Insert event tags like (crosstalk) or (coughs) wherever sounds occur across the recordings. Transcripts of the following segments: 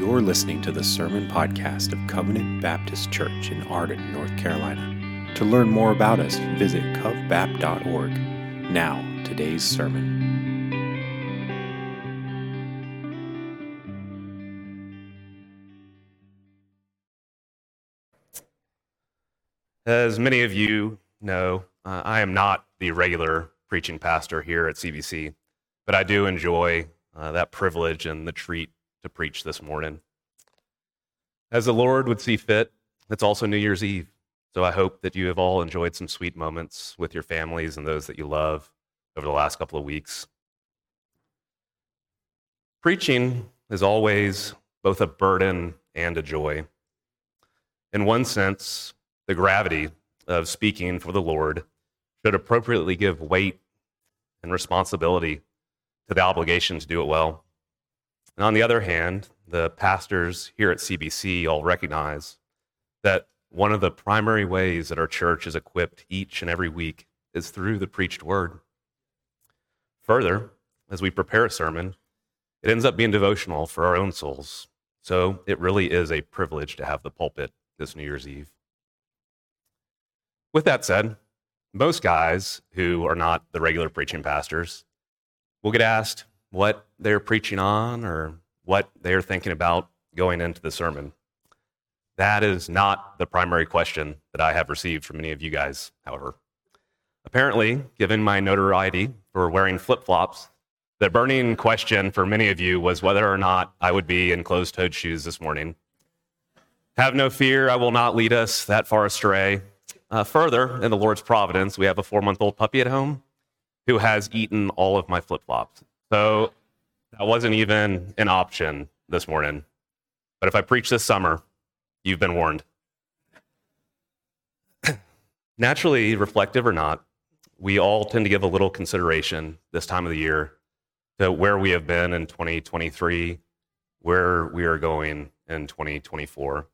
You're listening to the Sermon Podcast of Covenant Baptist Church in Arden, North Carolina. To learn more about us, visit covbap.org. Now, today's sermon. As many of you know, uh, I am not the regular preaching pastor here at CBC, but I do enjoy uh, that privilege and the treat to preach this morning. As the Lord would see fit, it's also New Year's Eve. So I hope that you have all enjoyed some sweet moments with your families and those that you love over the last couple of weeks. Preaching is always both a burden and a joy. In one sense, the gravity of speaking for the Lord should appropriately give weight and responsibility to the obligation to do it well. And on the other hand, the pastors here at CBC all recognize that one of the primary ways that our church is equipped each and every week is through the preached word. Further, as we prepare a sermon, it ends up being devotional for our own souls. So it really is a privilege to have the pulpit this New Year's Eve. With that said, most guys who are not the regular preaching pastors will get asked what they're preaching on or what they're thinking about going into the sermon. That is not the primary question that I have received from many of you guys, however. Apparently, given my notoriety for wearing flip flops, the burning question for many of you was whether or not I would be in closed toed shoes this morning. Have no fear, I will not lead us that far astray. Uh, further, in the Lord's providence, we have a four month old puppy at home who has eaten all of my flip flops. So that wasn't even an option this morning. But if I preach this summer, you've been warned. (coughs) Naturally, reflective or not, we all tend to give a little consideration this time of the year to where we have been in 2023, where we are going in 2024.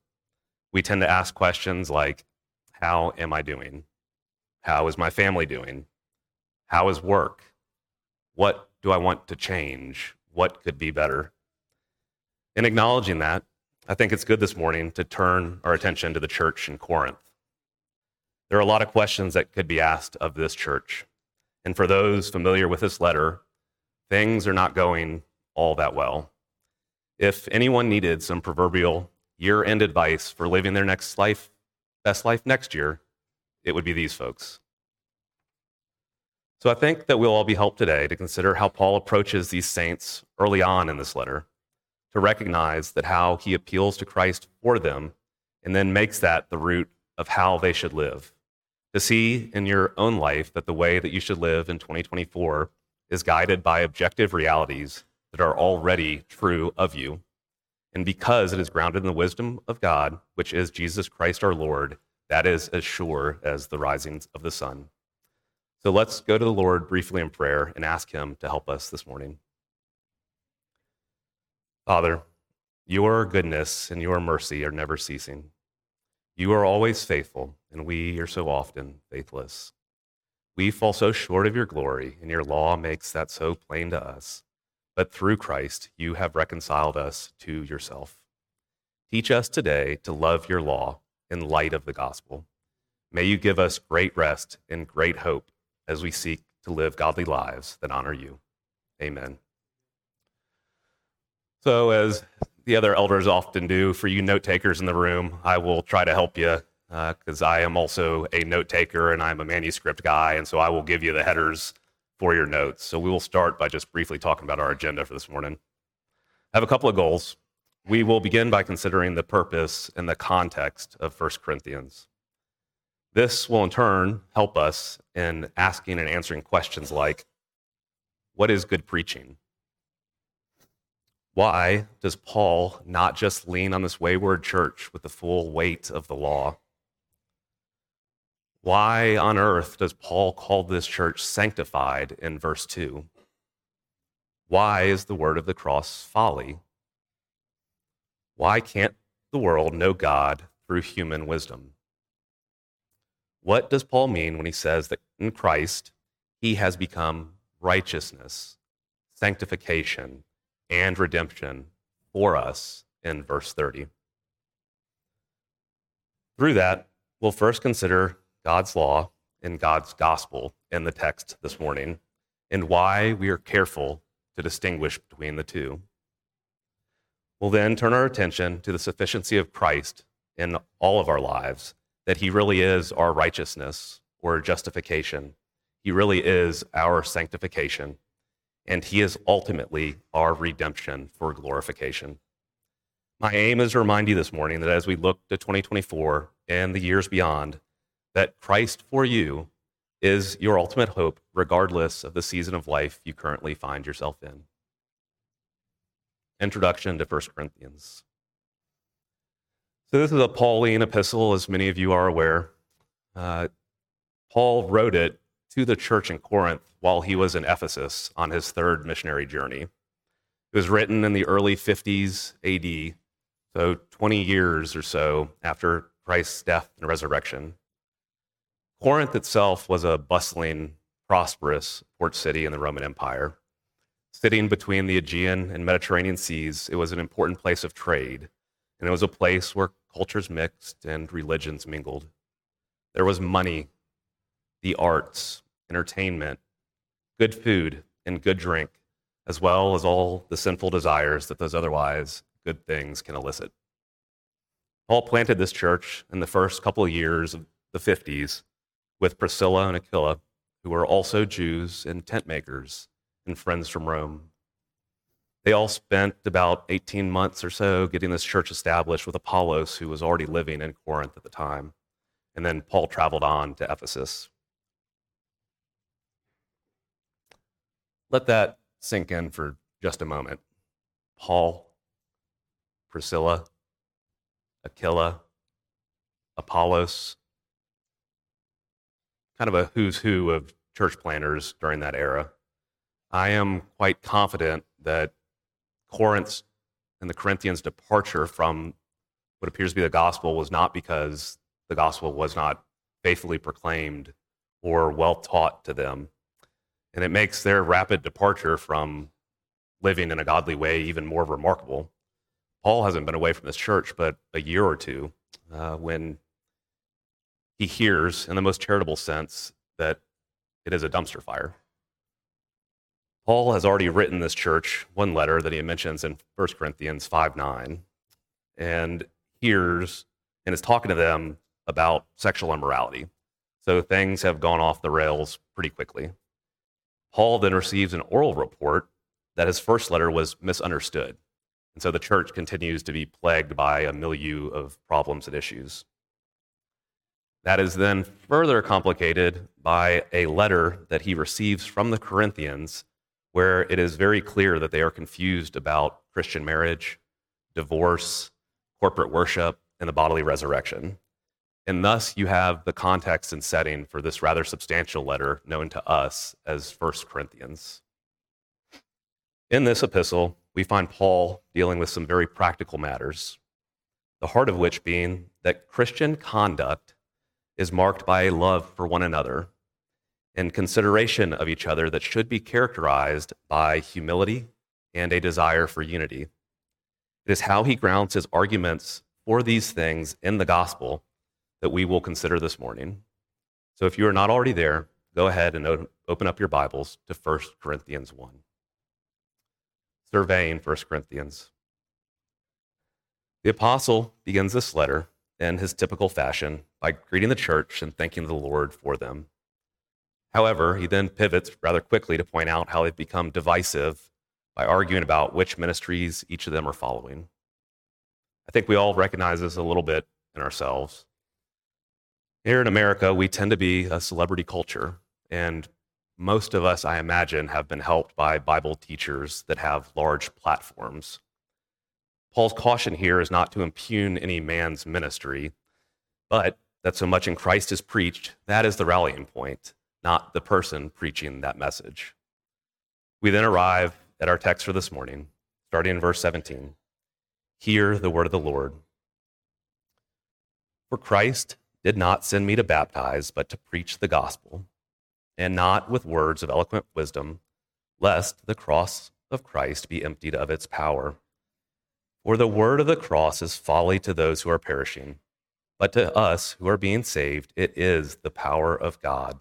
We tend to ask questions like, How am I doing? How is my family doing? How is work? What do I want to change? What could be better? In acknowledging that, I think it's good this morning to turn our attention to the church in Corinth. There are a lot of questions that could be asked of this church. And for those familiar with this letter, things are not going all that well. If anyone needed some proverbial year end advice for living their next life, best life next year, it would be these folks. So I think that we'll all be helped today to consider how Paul approaches these saints early on in this letter, to recognize that how he appeals to Christ for them and then makes that the root of how they should live. To see in your own life that the way that you should live in 2024 is guided by objective realities that are already true of you. And because it is grounded in the wisdom of God, which is Jesus Christ our Lord, that is as sure as the risings of the sun. So let's go to the Lord briefly in prayer and ask Him to help us this morning. Father, your goodness and your mercy are never ceasing. You are always faithful, and we are so often faithless. We fall so short of your glory, and your law makes that so plain to us. But through Christ, you have reconciled us to yourself. Teach us today to love your law in light of the gospel. May you give us great rest and great hope as we seek to live godly lives that honor you. Amen. So, as the other elders often do, for you note takers in the room, I will try to help you because uh, I am also a note taker and I'm a manuscript guy, and so I will give you the headers for your notes. So, we will start by just briefly talking about our agenda for this morning. I have a couple of goals. We will begin by considering the purpose and the context of 1 Corinthians. This will in turn help us in asking and answering questions like what is good preaching? Why does Paul not just lean on this wayward church with the full weight of the law? Why on earth does Paul call this church sanctified in verse 2? Why is the word of the cross folly? Why can't the world know God through human wisdom? What does Paul mean when he says that in Christ he has become righteousness, sanctification, and redemption for us in verse 30. Through that, we'll first consider God's law and God's gospel in the text this morning and why we are careful to distinguish between the two. We'll then turn our attention to the sufficiency of Christ in all of our lives, that he really is our righteousness or justification. He really is our sanctification, and he is ultimately our redemption for glorification. My aim is to remind you this morning that as we look to 2024 and the years beyond, that Christ for you is your ultimate hope, regardless of the season of life you currently find yourself in. Introduction to 1 Corinthians. So, this is a Pauline epistle, as many of you are aware. Uh, Paul wrote it to the church in Corinth while he was in Ephesus on his third missionary journey. It was written in the early 50s AD, so 20 years or so after Christ's death and resurrection. Corinth itself was a bustling, prosperous port city in the Roman Empire. Sitting between the Aegean and Mediterranean seas, it was an important place of trade, and it was a place where cultures mixed and religions mingled. There was money, the arts, entertainment, good food, and good drink, as well as all the sinful desires that those otherwise good things can elicit. Paul planted this church in the first couple of years of the 50s with Priscilla and Aquila, who were also Jews and tent makers and friends from Rome. They all spent about 18 months or so getting this church established with Apollos, who was already living in Corinth at the time. And then Paul traveled on to Ephesus. Let that sink in for just a moment. Paul, Priscilla, Aquila, Apollos, kind of a who's who of church planters during that era. I am quite confident that Corinth's and the Corinthians' departure from what appears to be the gospel was not because the gospel was not faithfully proclaimed or well taught to them. And it makes their rapid departure from living in a godly way even more remarkable. Paul hasn't been away from this church but a year or two uh, when he hears, in the most charitable sense, that it is a dumpster fire. Paul has already written this church one letter that he mentions in 1 Corinthians 5 9, and hears and is talking to them about sexual immorality. So things have gone off the rails pretty quickly. Paul then receives an oral report that his first letter was misunderstood. And so the church continues to be plagued by a milieu of problems and issues. That is then further complicated by a letter that he receives from the Corinthians, where it is very clear that they are confused about Christian marriage, divorce, corporate worship, and the bodily resurrection. And thus, you have the context and setting for this rather substantial letter known to us as 1 Corinthians. In this epistle, we find Paul dealing with some very practical matters, the heart of which being that Christian conduct is marked by a love for one another and consideration of each other that should be characterized by humility and a desire for unity. It is how he grounds his arguments for these things in the gospel that we will consider this morning. So if you are not already there, go ahead and open up your Bibles to 1 Corinthians 1. Surveying 1 Corinthians. The apostle begins this letter in his typical fashion by greeting the church and thanking the Lord for them. However, he then pivots rather quickly to point out how they've become divisive by arguing about which ministries each of them are following. I think we all recognize this a little bit in ourselves. Here in America, we tend to be a celebrity culture, and most of us, I imagine, have been helped by Bible teachers that have large platforms. Paul's caution here is not to impugn any man's ministry, but that so much in Christ is preached, that is the rallying point, not the person preaching that message. We then arrive at our text for this morning, starting in verse 17. Hear the word of the Lord. For Christ did not send me to baptize, but to preach the gospel, and not with words of eloquent wisdom, lest the cross of Christ be emptied of its power. For the word of the cross is folly to those who are perishing, but to us who are being saved, it is the power of God.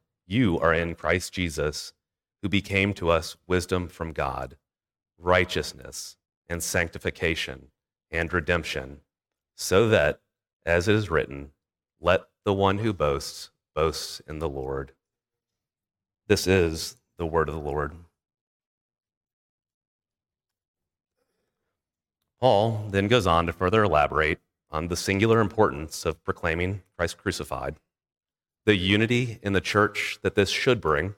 you are in Christ Jesus, who became to us wisdom from God, righteousness and sanctification and redemption, so that, as it is written, let the one who boasts boast in the Lord. This is the word of the Lord. Paul then goes on to further elaborate on the singular importance of proclaiming Christ crucified, the unity in the church that this should bring,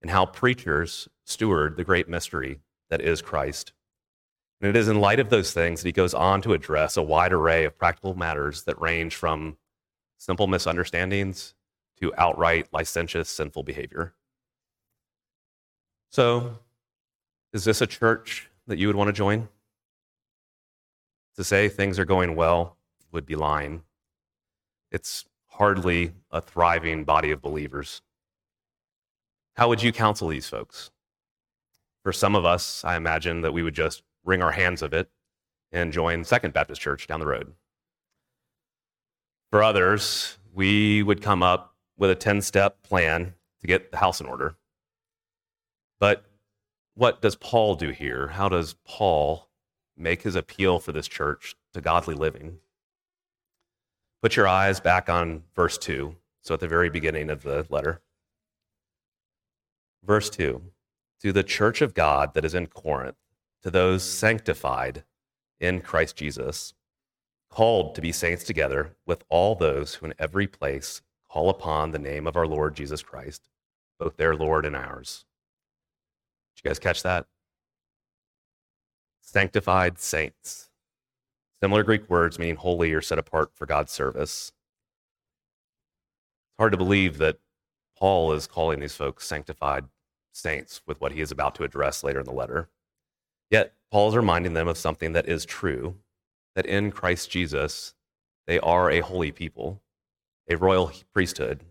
and how preachers steward the great mystery that is Christ. And it is in light of those things that he goes on to address a wide array of practical matters that range from simple misunderstandings to outright licentious sinful behavior. So, is this a church that you would want to join? To say things are going well would be lying. It's hardly a thriving body of believers. How would you counsel these folks? For some of us, I imagine that we would just wring our hands of it and join Second Baptist Church down the road. For others, we would come up with a 10 step plan to get the house in order. But what does Paul do here? How does Paul make his appeal for this church to godly living. Put your eyes back on verse 2, so at the very beginning of the letter. Verse 2 To the church of God that is in Corinth, to those sanctified in Christ Jesus, called to be saints together with all those who in every place call upon the name of our Lord Jesus Christ, both their Lord and ours. Did you guys catch that? sanctified saints. Similar Greek words meaning holy or set apart for God's service. It's hard to believe that Paul is calling these folks sanctified saints with what he is about to address later in the letter. Yet, Paul is reminding them of something that is true that in Christ Jesus, they are a holy people, a royal priesthood.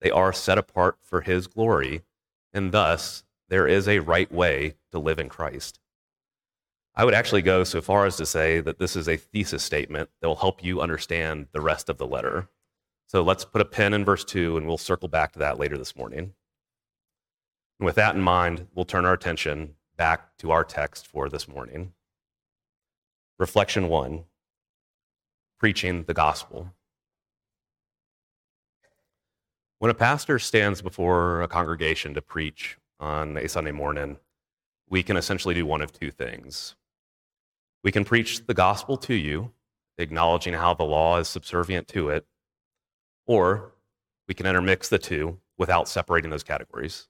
They are set apart for his glory, and thus there is a right way to live in Christ. I would actually go so far as to say that this is a thesis statement that will help you understand the rest of the letter. So let's put a pin in verse 2 and we'll circle back to that later this morning. And with that in mind, we'll turn our attention back to our text for this morning. Reflection 1 Preaching the Gospel. When a pastor stands before a congregation to preach on a Sunday morning, we can essentially do one of two things. We can preach the gospel to you, acknowledging how the law is subservient to it, or we can intermix the two without separating those categories.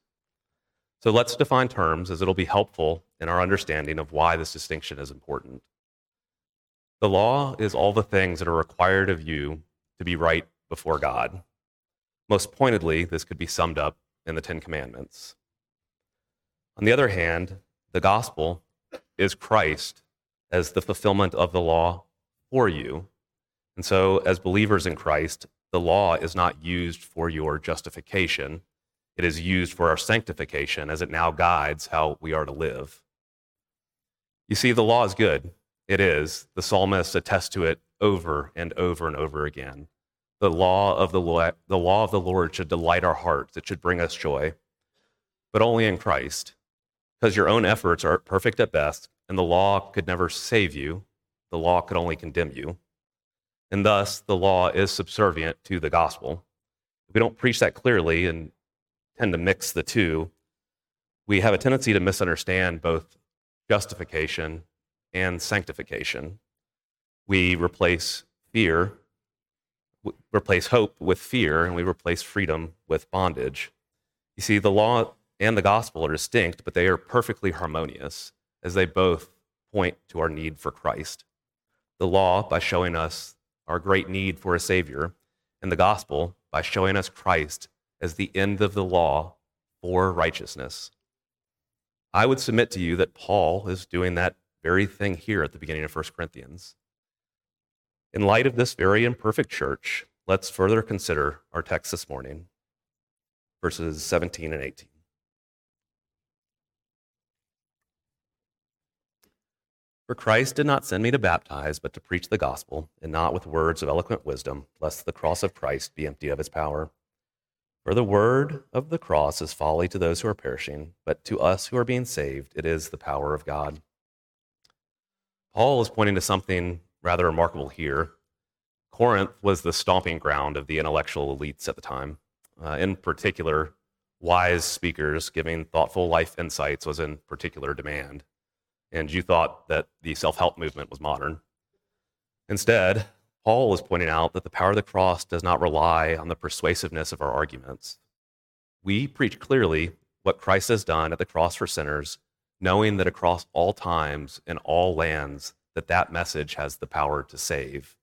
So let's define terms as it'll be helpful in our understanding of why this distinction is important. The law is all the things that are required of you to be right before God. Most pointedly, this could be summed up in the Ten Commandments. On the other hand, the gospel is Christ as the fulfillment of the law for you And so, as believers in Christ, the law is not used for your justification, it is used for our sanctification as it now guides how we are to live. You see, the law is good. It is. The psalmists attest to it over and over and over again. The law of the, law, the law of the Lord should delight our hearts. It should bring us joy, but only in Christ. Because your own efforts are perfect at best, and the law could never save you. The law could only condemn you. And thus, the law is subservient to the gospel. If we don't preach that clearly and tend to mix the two, we have a tendency to misunderstand both justification and sanctification. We replace fear, replace hope with fear, and we replace freedom with bondage. You see, the law and the gospel are distinct, but they are perfectly harmonious as they both point to our need for Christ. The law, by showing us our great need for a Savior, and the gospel, by showing us Christ as the end of the law for righteousness. I would submit to you that Paul is doing that very thing here at the beginning of 1 Corinthians. In light of this very imperfect church, let's further consider our text this morning, verses 17 and 18. For Christ did not send me to baptize, but to preach the gospel, and not with words of eloquent wisdom, lest the cross of Christ be empty of its power. For the word of the cross is folly to those who are perishing, but to us who are being saved, it is the power of God. Paul is pointing to something rather remarkable here. Corinth was the stomping ground of the intellectual elites at the time. Uh, in particular, wise speakers giving thoughtful life insights was in particular demand and you thought that the self help movement was modern. Instead, Paul is pointing out that the power of the cross does not rely on the persuasiveness of our arguments. We preach clearly what Christ has done at the cross for sinners, knowing that across all times and all lands that that message has the power to save.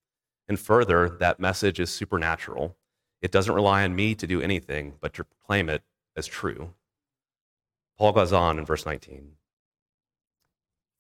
And further, that message is supernatural. It doesn't rely on me to do anything but to proclaim it as true. Paul goes on in verse 19.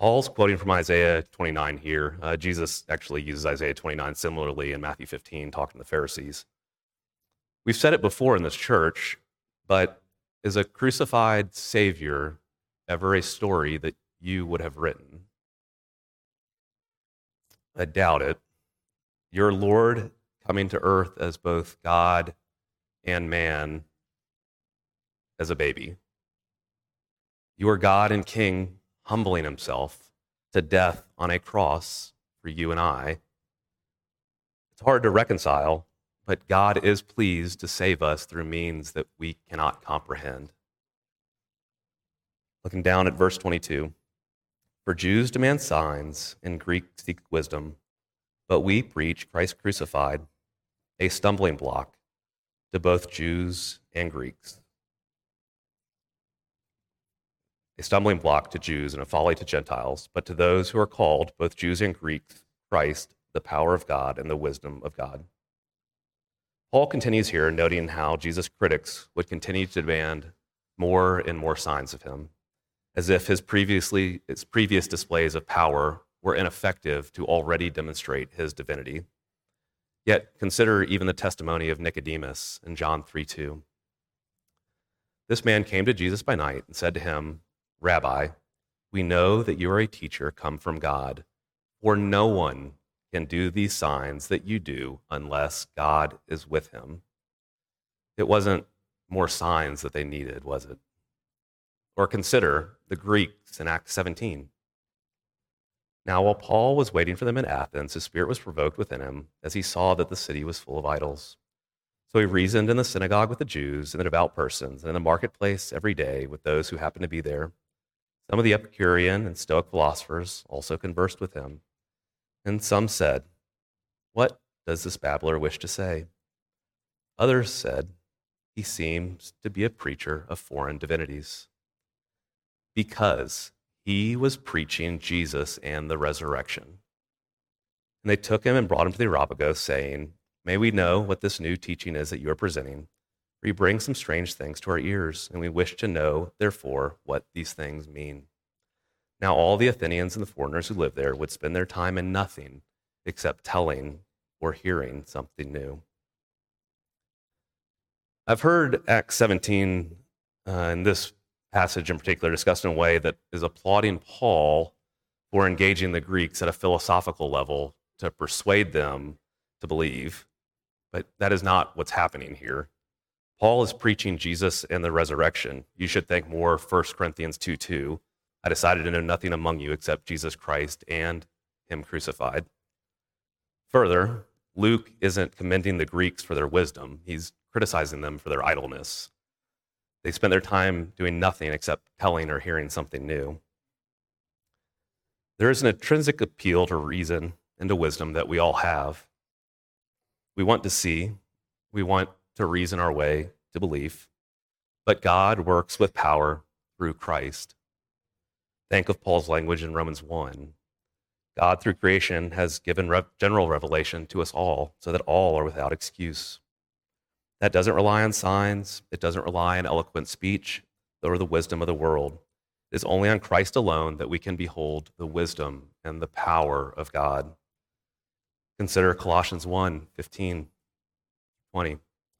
Paul's quoting from Isaiah 29 here. Uh, Jesus actually uses Isaiah 29 similarly in Matthew 15, talking to the Pharisees. We've said it before in this church, but is a crucified Savior ever a story that you would have written? I doubt it. Your Lord coming to earth as both God and man as a baby. You are God and King humbling himself to death on a cross for you and I. It's hard to reconcile, but God is pleased to save us through means that we cannot comprehend. Looking down at verse 22 For Jews demand signs, and Greeks seek wisdom, but we preach Christ crucified, a stumbling block to both Jews and Greeks a stumbling block to Jews and a folly to Gentiles, but to those who are called, both Jews and Greeks, Christ, the power of God and the wisdom of God. Paul continues here, noting how Jesus' critics would continue to demand more and more signs of him, as if his, previously, his previous displays of power were ineffective to already demonstrate his divinity. Yet consider even the testimony of Nicodemus in John 3 2. This man came to Jesus by night and said to him, Rabbi, we know that you are a teacher come from God, for no one can do these signs that you do unless God is with him. It wasn't more signs that they needed, was it? Or consider the Greeks in Acts 17. Now, while Paul was waiting for them in Athens, his spirit was provoked within him as he saw that the city was full of idols. So he reasoned in the synagogue with the Jews and the devout persons, and in the marketplace every day with those who happened to be there. Some of the Epicurean and Stoic philosophers also conversed with him. And some said, What does this babbler wish to say? Others said, He seems to be a preacher of foreign divinities. Because he was preaching Jesus and the resurrection. And they took him and brought him to the Areopagus, saying, May we know what this new teaching is that you are presenting. For bring some strange things to our ears, and we wish to know, therefore, what these things mean. Now, all the Athenians and the foreigners who lived there would spend their time in nothing except telling or hearing something new. I've heard Acts 17 uh, in this passage in particular discussed in a way that is applauding Paul for engaging the Greeks at a philosophical level to persuade them to believe. But that is not what's happening here. Paul is preaching Jesus and the resurrection. You should think more 1 Corinthians 2 2. I decided to know nothing among you except Jesus Christ and Him crucified. Further, Luke isn't commending the Greeks for their wisdom, he's criticizing them for their idleness. They spent their time doing nothing except telling or hearing something new. There is an intrinsic appeal to reason and to wisdom that we all have. We want to see, we want to reason our way to belief, but God works with power through Christ. Think of Paul's language in Romans 1. God, through creation, has given general revelation to us all so that all are without excuse. That doesn't rely on signs, it doesn't rely on eloquent speech or the wisdom of the world. It is only on Christ alone that we can behold the wisdom and the power of God. Consider Colossians 1 15, 20.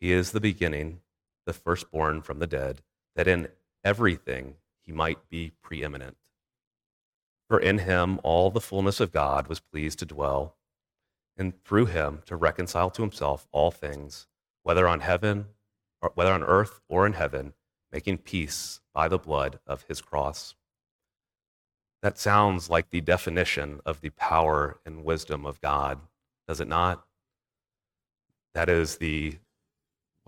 He is the beginning, the firstborn from the dead, that in everything he might be preeminent. For in him all the fullness of God was pleased to dwell and through him to reconcile to himself all things, whether on heaven or whether on earth or in heaven, making peace by the blood of his cross. That sounds like the definition of the power and wisdom of God, does it not? That is the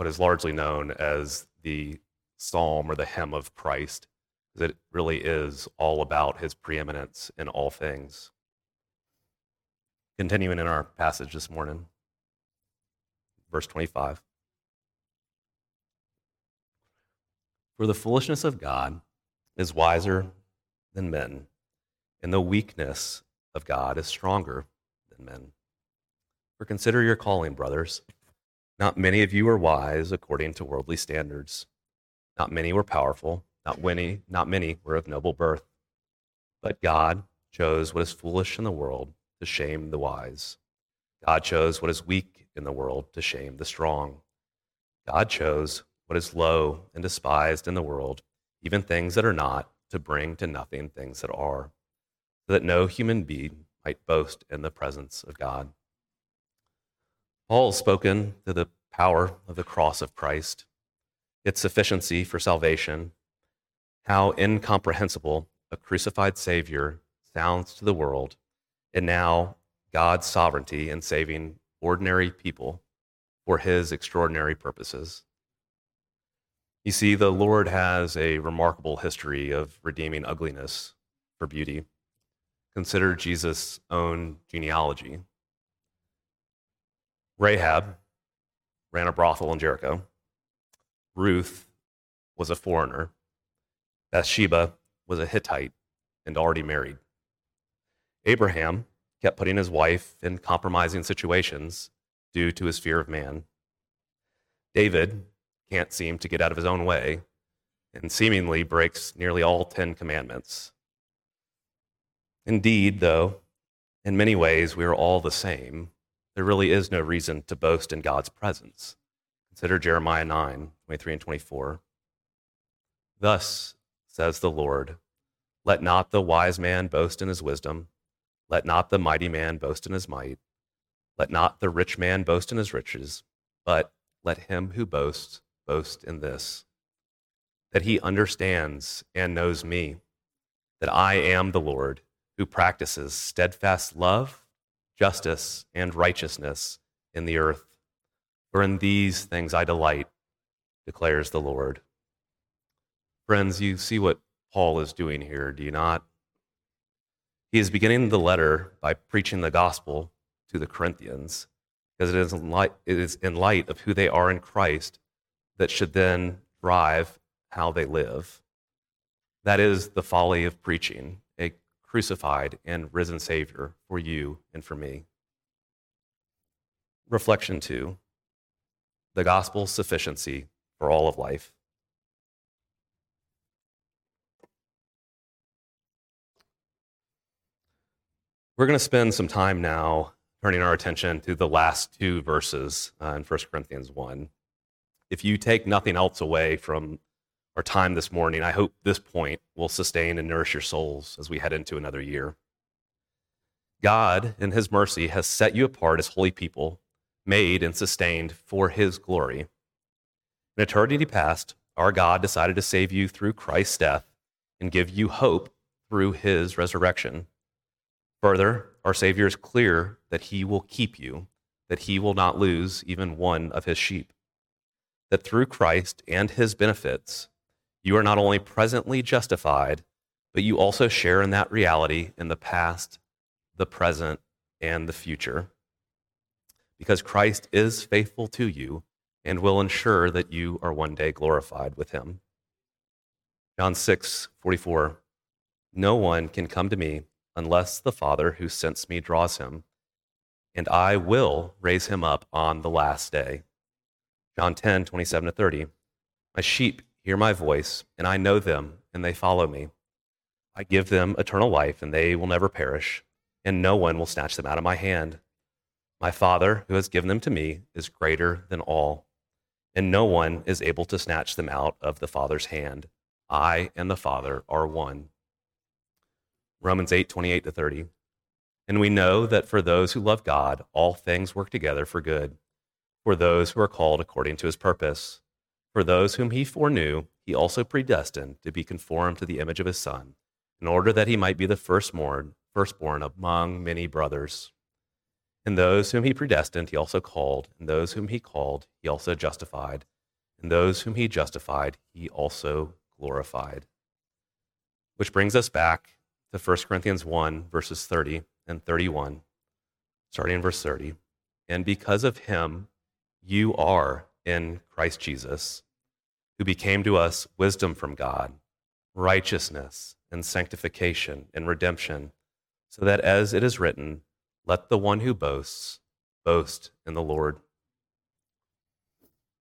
what is largely known as the psalm or the hymn of Christ. That it really is all about his preeminence in all things. Continuing in our passage this morning, verse 25. For the foolishness of God is wiser than men, and the weakness of God is stronger than men. For consider your calling, brothers. Not many of you are wise according to worldly standards. Not many were powerful. Not many, not many were of noble birth. But God chose what is foolish in the world to shame the wise. God chose what is weak in the world to shame the strong. God chose what is low and despised in the world, even things that are not, to bring to nothing things that are, so that no human being might boast in the presence of God. Paul has spoken to the power of the cross of Christ, its sufficiency for salvation, how incomprehensible a crucified Savior sounds to the world, and now God's sovereignty in saving ordinary people for his extraordinary purposes. You see, the Lord has a remarkable history of redeeming ugliness for beauty. Consider Jesus' own genealogy. Rahab ran a brothel in Jericho. Ruth was a foreigner. Bathsheba was a Hittite and already married. Abraham kept putting his wife in compromising situations due to his fear of man. David can't seem to get out of his own way and seemingly breaks nearly all Ten Commandments. Indeed, though, in many ways we are all the same, there really is no reason to boast in God's presence. Consider Jeremiah 9 23 and 24. Thus says the Lord Let not the wise man boast in his wisdom let not the mighty man boast in his might. Let not the rich man boast in his riches, but let him who boasts boast in this that he understands and knows me, that I am the Lord who practices steadfast love, justice, and righteousness in the earth. For in these things I delight, declares the Lord. Friends, you see what Paul is doing here, do you not? He is beginning the letter by preaching the gospel to the Corinthians because it is in light, it is in light of who they are in Christ that should then drive how they live. That is the folly of preaching crucified and risen Savior for you and for me. Reflection two the gospel's sufficiency for all of life. We're going to spend some time now turning our attention to the last two verses uh, in 1 Corinthians 1. If you take nothing else away from our time this morning, I hope this point will sustain and nourish your souls as we head into another year. God, in His mercy, has set you apart as holy people, made and sustained for His glory. In eternity past, our God decided to save you through Christ's death and give you hope through His resurrection. Further, our Savior is clear that he will keep you, that he will not lose even one of his sheep. That through Christ and his benefits, you are not only presently justified, but you also share in that reality in the past, the present, and the future. Because Christ is faithful to you and will ensure that you are one day glorified with him. John 6, 44. No one can come to me unless the Father who sent me draws him, and I will raise him up on the last day. John 10, 27 to 30. My sheep hear my voice, and I know them, and they follow me. I give them eternal life, and they will never perish, and no one will snatch them out of my hand. My Father, who has given them to me, is greater than all, and no one is able to snatch them out of the Father's hand. I and the Father are one. Romans 8, 28 to 30. And we know that for those who love God, all things work together for good, for those who are called according to his purpose. For those whom he foreknew, he also predestined to be conformed to the image of his Son, in order that he might be the firstborn, firstborn among many brothers. And those whom he predestined, he also called, and those whom he called, he also justified, and those whom he justified, he also glorified. Which brings us back to 1 Corinthians 1, verses 30 and 31, starting in verse 30. And because of him, you are in Christ Jesus, who became to us wisdom from God, righteousness and sanctification and redemption, so that as it is written, let the one who boasts boast in the Lord.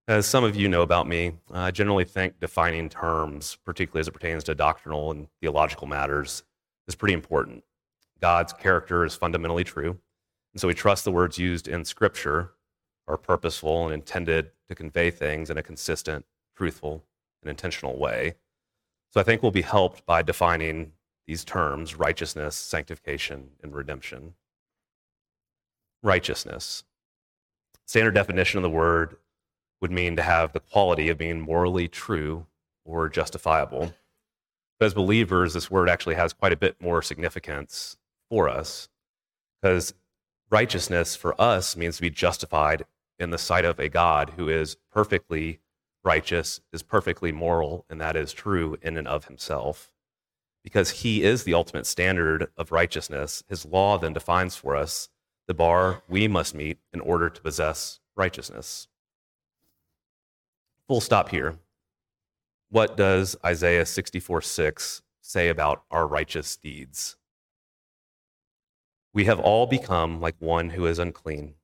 As some of you know about me, I generally think defining terms, particularly as it pertains to doctrinal and theological matters, is pretty important. God's character is fundamentally true. And so we trust the words used in Scripture are purposeful and intended to convey things in a consistent, truthful, and intentional way. So I think we'll be helped by defining these terms righteousness, sanctification, and redemption. Righteousness. Standard definition of the word would mean to have the quality of being morally true or justifiable. But as believers, this word actually has quite a bit more significance for us because righteousness for us means to be justified in the sight of a God who is perfectly righteous, is perfectly moral, and that is true in and of himself. Because he is the ultimate standard of righteousness, his law then defines for us the bar we must meet in order to possess righteousness. Full stop here what does Isaiah 64 6 say about our righteous deeds? We have all become like one who is unclean,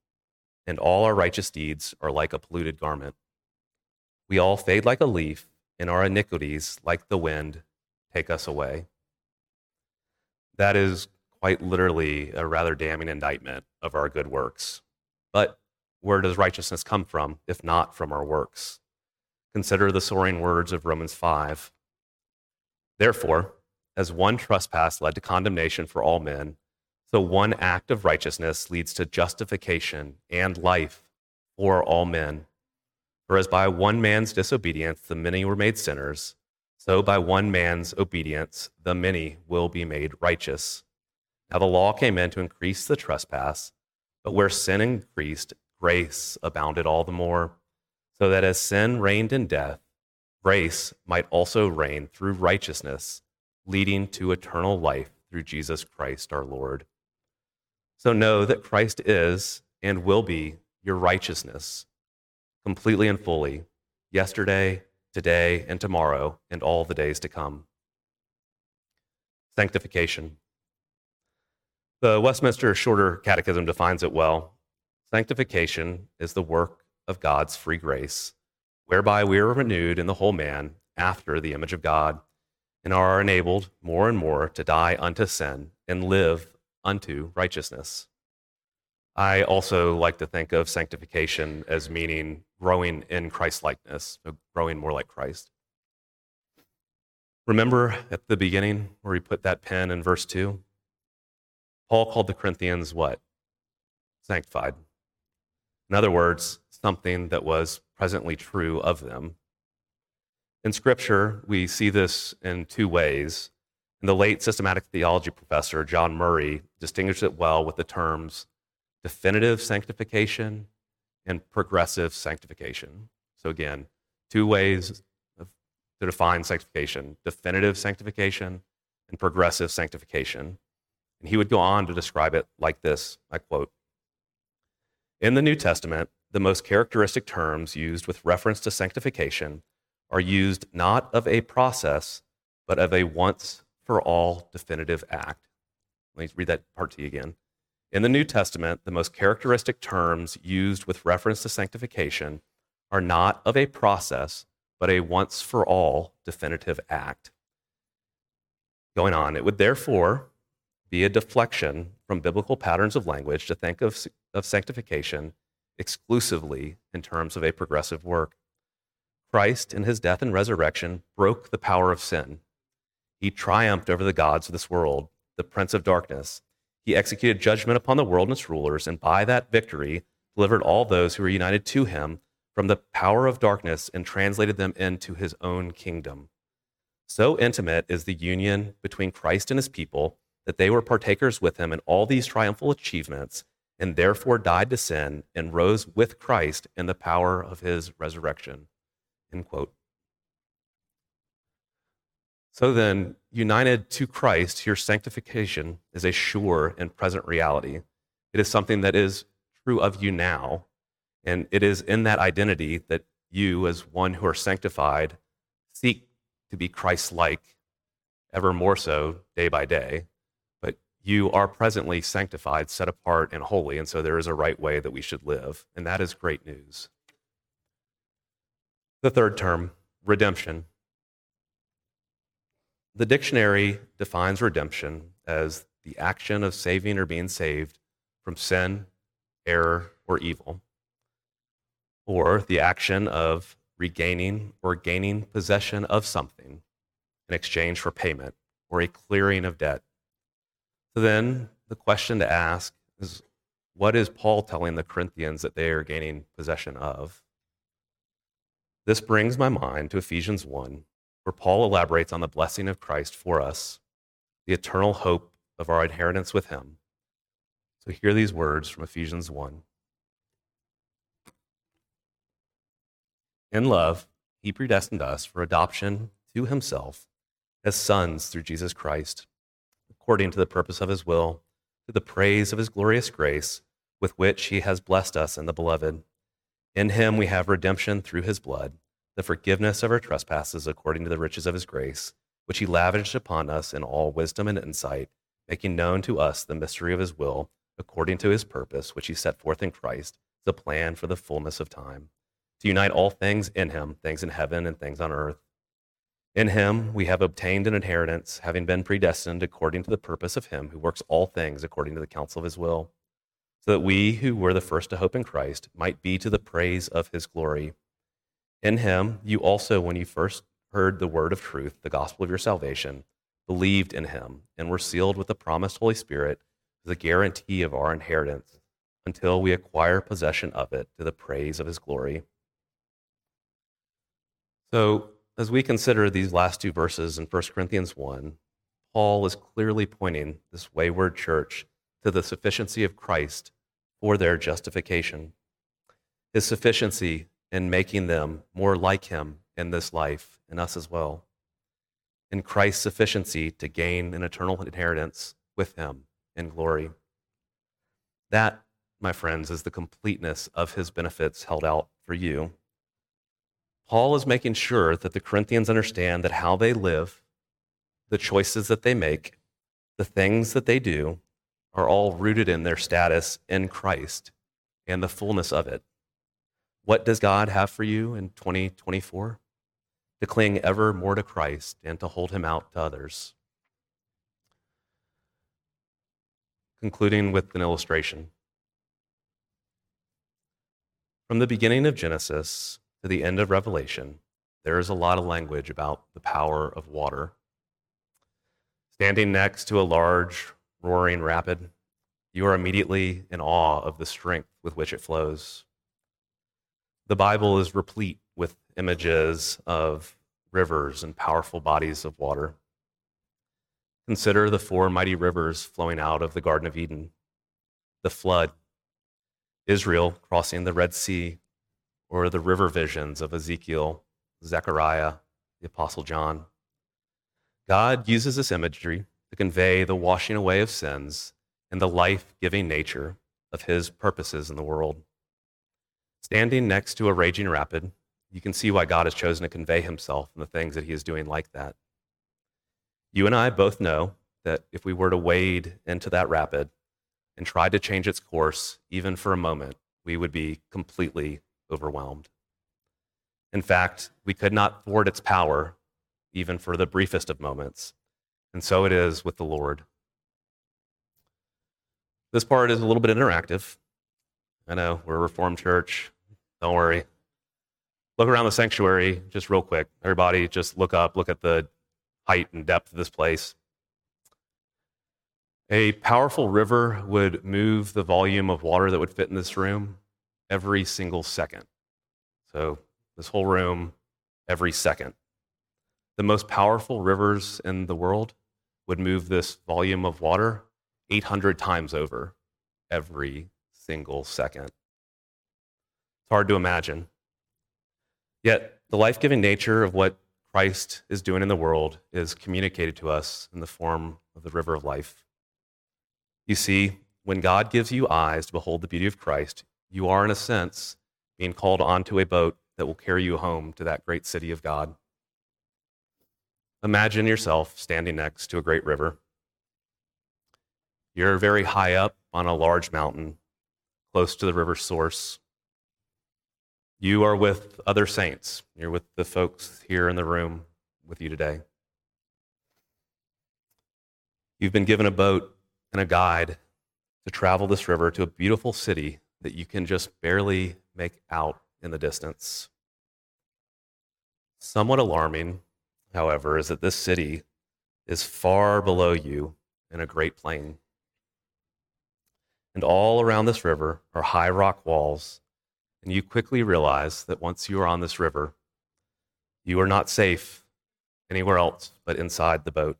and all our righteous deeds are like a polluted garment. We all fade like a leaf, and our iniquities, like the wind, take us away. That is quite literally a rather damning indictment of our good works. But where does righteousness come from, if not from our works? Consider the soaring words of Romans 5. Therefore, as one trespass led to condemnation for all men, so one act of righteousness leads to justification and life for all men. For as by one man's disobedience the many were made sinners, so by one man's obedience the many will be made righteous. Now the law came in to increase the trespass, but where sin increased, grace abounded all the more, so that as sin reigned in death, grace might also reign through righteousness, leading to eternal life through Jesus Christ our Lord. So know that Christ is and will be your righteousness completely and fully, yesterday, today, and tomorrow, and all the days to come. Sanctification. The Westminster Shorter Catechism defines it well. Sanctification is the work of God's free grace, whereby we are renewed in the whole man after the image of God, and are enabled more and more to die unto sin and live unto righteousness. I also like to think of sanctification as meaning growing in Christ likeness, growing more like Christ. Remember at the beginning where he put that pen in verse 2? Paul called the Corinthians what? Sanctified. In other words, something that was presently true of them. In Scripture, we see this in two ways. And the late systematic theology professor, John Murray, distinguished it well with the terms definitive sanctification and progressive sanctification. So, again, two ways of, to define sanctification definitive sanctification and progressive sanctification. And he would go on to describe it like this I quote In the New Testament, the most characteristic terms used with reference to sanctification are used not of a process, but of a once for all definitive act. Let me read that part to you again. In the New Testament, the most characteristic terms used with reference to sanctification are not of a process, but a once for all definitive act. Going on, it would therefore be a deflection from biblical patterns of language to think of, of sanctification exclusively in terms of a progressive work. Christ, in his death and resurrection, broke the power of sin. He triumphed over the gods of this world, the prince of darkness, he executed judgment upon the world and its rulers, and by that victory delivered all those who were united to him from the power of darkness and translated them into his own kingdom. So intimate is the union between Christ and his people that they were partakers with him in all these triumphal achievements and therefore died to sin and rose with Christ in the power of his resurrection. End quote. So then, united to Christ, your sanctification is a sure and present reality. It is something that is true of you now. And it is in that identity that you, as one who are sanctified, seek to be Christ like ever more so day by day. But you are presently sanctified, set apart, and holy. And so there is a right way that we should live. And that is great news. The third term, redemption. The dictionary defines redemption as the action of saving or being saved from sin, error, or evil, or the action of regaining or gaining possession of something in exchange for payment or a clearing of debt. So then the question to ask is what is Paul telling the Corinthians that they are gaining possession of? This brings my mind to Ephesians 1, where Paul elaborates on the blessing of Christ for us, the eternal hope of our inheritance with him. So hear these words from Ephesians 1. In love, he predestined us for adoption to himself as sons through Jesus Christ, according to the purpose of his will, to the praise of his glorious grace, with which he has blessed us in the beloved. In him we have redemption through his blood the forgiveness of our trespasses according to the riches of his grace, which he lavished upon us in all wisdom and insight, making known to us the mystery of his will, according to his purpose, which he set forth in Christ, the plan for the fullness of time, to unite all things in him, things in heaven and things on earth. In him we have obtained an inheritance, having been predestined according to the purpose of him who works all things according to the counsel of his will, so that we who were the first to hope in Christ might be to the praise of his glory. In him, you also, when you first heard the word of truth, the gospel of your salvation, believed in him and were sealed with the promised Holy Spirit, the guarantee of our inheritance, until we acquire possession of it to the praise of his glory. So, as we consider these last two verses in 1 Corinthians 1, Paul is clearly pointing this wayward church to the sufficiency of Christ for their justification. His sufficiency in making them more like him in this life and us as well. In Christ's sufficiency to gain an eternal inheritance with him in glory. That, my friends, is the completeness of his benefits held out for you. Paul is making sure that the Corinthians understand that how they live, the choices that they make, the things that they do, are all rooted in their status in Christ and the fullness of it. What does God have for you in 2024? To cling ever more to Christ and to hold him out to others. Concluding with an illustration. From the beginning of Genesis to the end of Revelation, there is a lot of language about the power of water. Standing next to a large, roaring rapid, you are immediately in awe of the strength with which it flows. The Bible is replete with images of rivers and powerful bodies of water. Consider the four mighty rivers flowing out of the Garden of Eden, the flood, Israel crossing the Red Sea, or the river visions of Ezekiel, Zechariah, the Apostle John. God uses this imagery to convey the washing away of sins and the life giving nature of his purposes in the world. Standing next to a raging rapid, you can see why God has chosen to convey himself and the things that he is doing like that. You and I both know that if we were to wade into that rapid, and tried to change its course, even for a moment, we would be completely overwhelmed. In fact, we could not thwart its power, even for the briefest of moments. And so it is with the Lord. This part is a little bit interactive. I know, we're a Reformed church. Don't worry. Look around the sanctuary just real quick. Everybody, just look up, look at the height and depth of this place. A powerful river would move the volume of water that would fit in this room every single second. So, this whole room, every second. The most powerful rivers in the world would move this volume of water 800 times over every single second. It's hard to imagine. Yet, the life giving nature of what Christ is doing in the world is communicated to us in the form of the river of life. You see, when God gives you eyes to behold the beauty of Christ, you are, in a sense, being called onto a boat that will carry you home to that great city of God. Imagine yourself standing next to a great river. You're very high up on a large mountain, close to the river's source. You are with other saints. You're with the folks here in the room with you today. You've been given a boat and a guide to travel this river to a beautiful city that you can just barely make out in the distance. Somewhat alarming, however, is that this city is far below you in a great plain. And all around this river are high rock walls, and you quickly realize that once you are on this river, you are not safe anywhere else but inside the boat.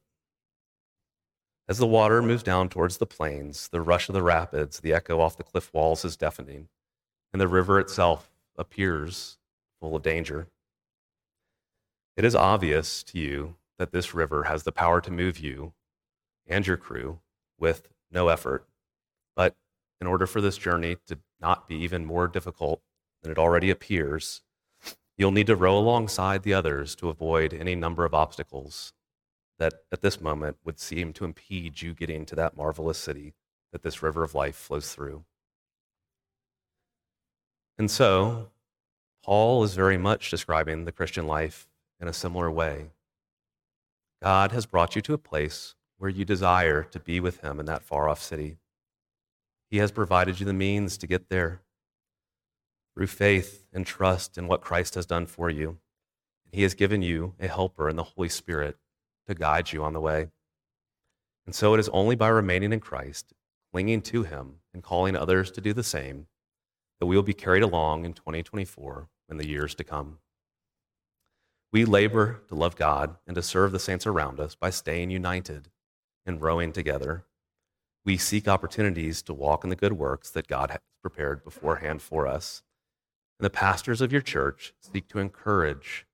As the water moves down towards the plains, the rush of the rapids, the echo off the cliff walls is deafening, and the river itself appears full of danger. It is obvious to you that this river has the power to move you and your crew with no effort. But in order for this journey to not be even more difficult than it already appears, you'll need to row alongside the others to avoid any number of obstacles that at this moment would seem to impede you getting to that marvelous city that this river of life flows through. And so, Paul is very much describing the Christian life in a similar way. God has brought you to a place where you desire to be with Him in that far off city. He has provided you the means to get there through faith and trust in what Christ has done for you. He has given you a helper in the Holy Spirit to guide you on the way. And so it is only by remaining in Christ, clinging to Him, and calling others to do the same that we will be carried along in 2024 and the years to come. We labor to love God and to serve the saints around us by staying united and rowing together. We seek opportunities to walk in the good works that God has prepared beforehand for us. And the pastors of your church seek to encourage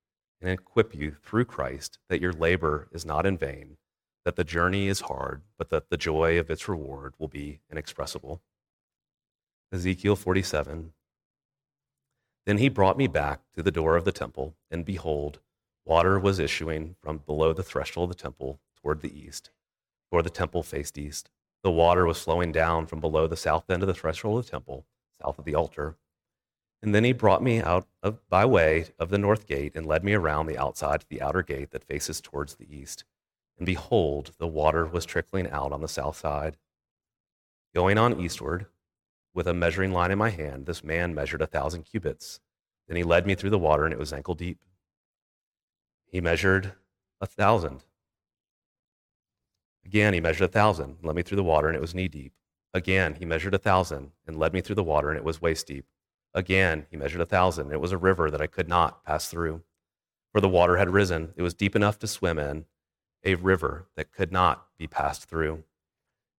and equip you through Christ that your labor is not in vain, that the journey is hard, but that the joy of its reward will be inexpressible. Ezekiel 47. Then he brought me back to the door of the temple, and behold, water was issuing from below the threshold of the temple toward the east, for the temple faced east. The water was flowing down from below the south end of the threshold of the temple, south of the altar and then he brought me out of, by way of the north gate and led me around the outside to the outer gate that faces towards the east. And behold, the water was trickling out on the south side. Going on eastward, with a measuring line in my hand, this man measured a thousand cubits. Then he led me through the water, and it was ankle deep. He measured a thousand. Again, he measured a thousand, led me through the water, and it was knee deep. Again, he measured a thousand, and led me through the water, and it was waist deep. Again, he measured a thousand. It was a river that I could not pass through. For the water had risen. It was deep enough to swim in, a river that could not be passed through.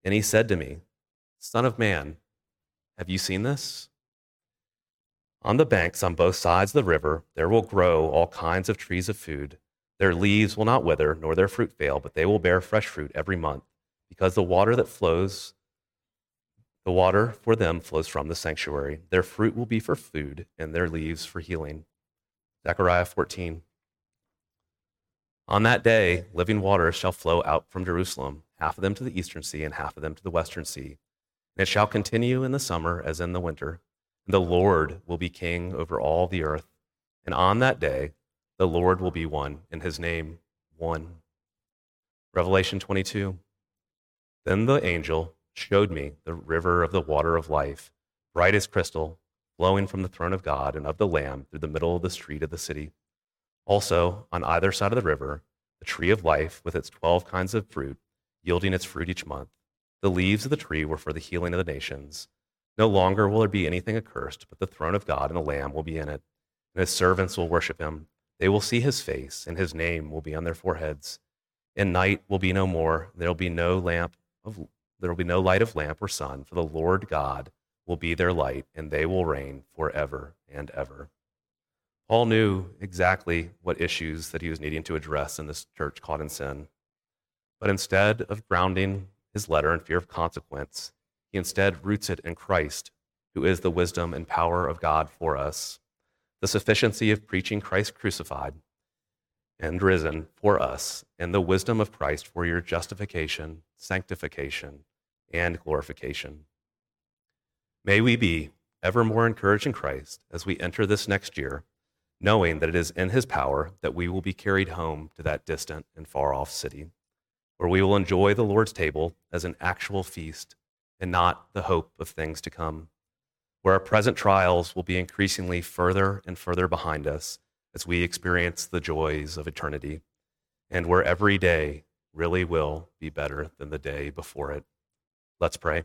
And he said to me, Son of man, have you seen this? On the banks on both sides of the river, there will grow all kinds of trees of food. Their leaves will not wither, nor their fruit fail, but they will bear fresh fruit every month, because the water that flows the water for them flows from the sanctuary. Their fruit will be for food, and their leaves for healing. Zechariah 14. On that day, living waters shall flow out from Jerusalem, half of them to the eastern sea, and half of them to the western sea. And it shall continue in the summer as in the winter. And the Lord will be king over all the earth. And on that day, the Lord will be one, and his name one. Revelation 22. Then the angel showed me the river of the water of life, bright as crystal, flowing from the throne of God and of the Lamb through the middle of the street of the city. Also, on either side of the river, the tree of life with its twelve kinds of fruit, yielding its fruit each month. The leaves of the tree were for the healing of the nations. No longer will there be anything accursed, but the throne of God and the Lamb will be in it, and his servants will worship him. They will see his face, and his name will be on their foreheads. And night will be no more. There will be no lamp of there will be no light of lamp or sun, for the Lord God will be their light, and they will reign forever and ever. Paul knew exactly what issues that he was needing to address in this church caught in sin. But instead of grounding his letter in fear of consequence, he instead roots it in Christ, who is the wisdom and power of God for us. The sufficiency of preaching Christ crucified and risen for us, and the wisdom of Christ for your justification, sanctification, and glorification. May we be ever more encouraged in Christ as we enter this next year, knowing that it is in His power that we will be carried home to that distant and far off city, where we will enjoy the Lord's table as an actual feast and not the hope of things to come, where our present trials will be increasingly further and further behind us as we experience the joys of eternity, and where every day really will be better than the day before it. Let's pray.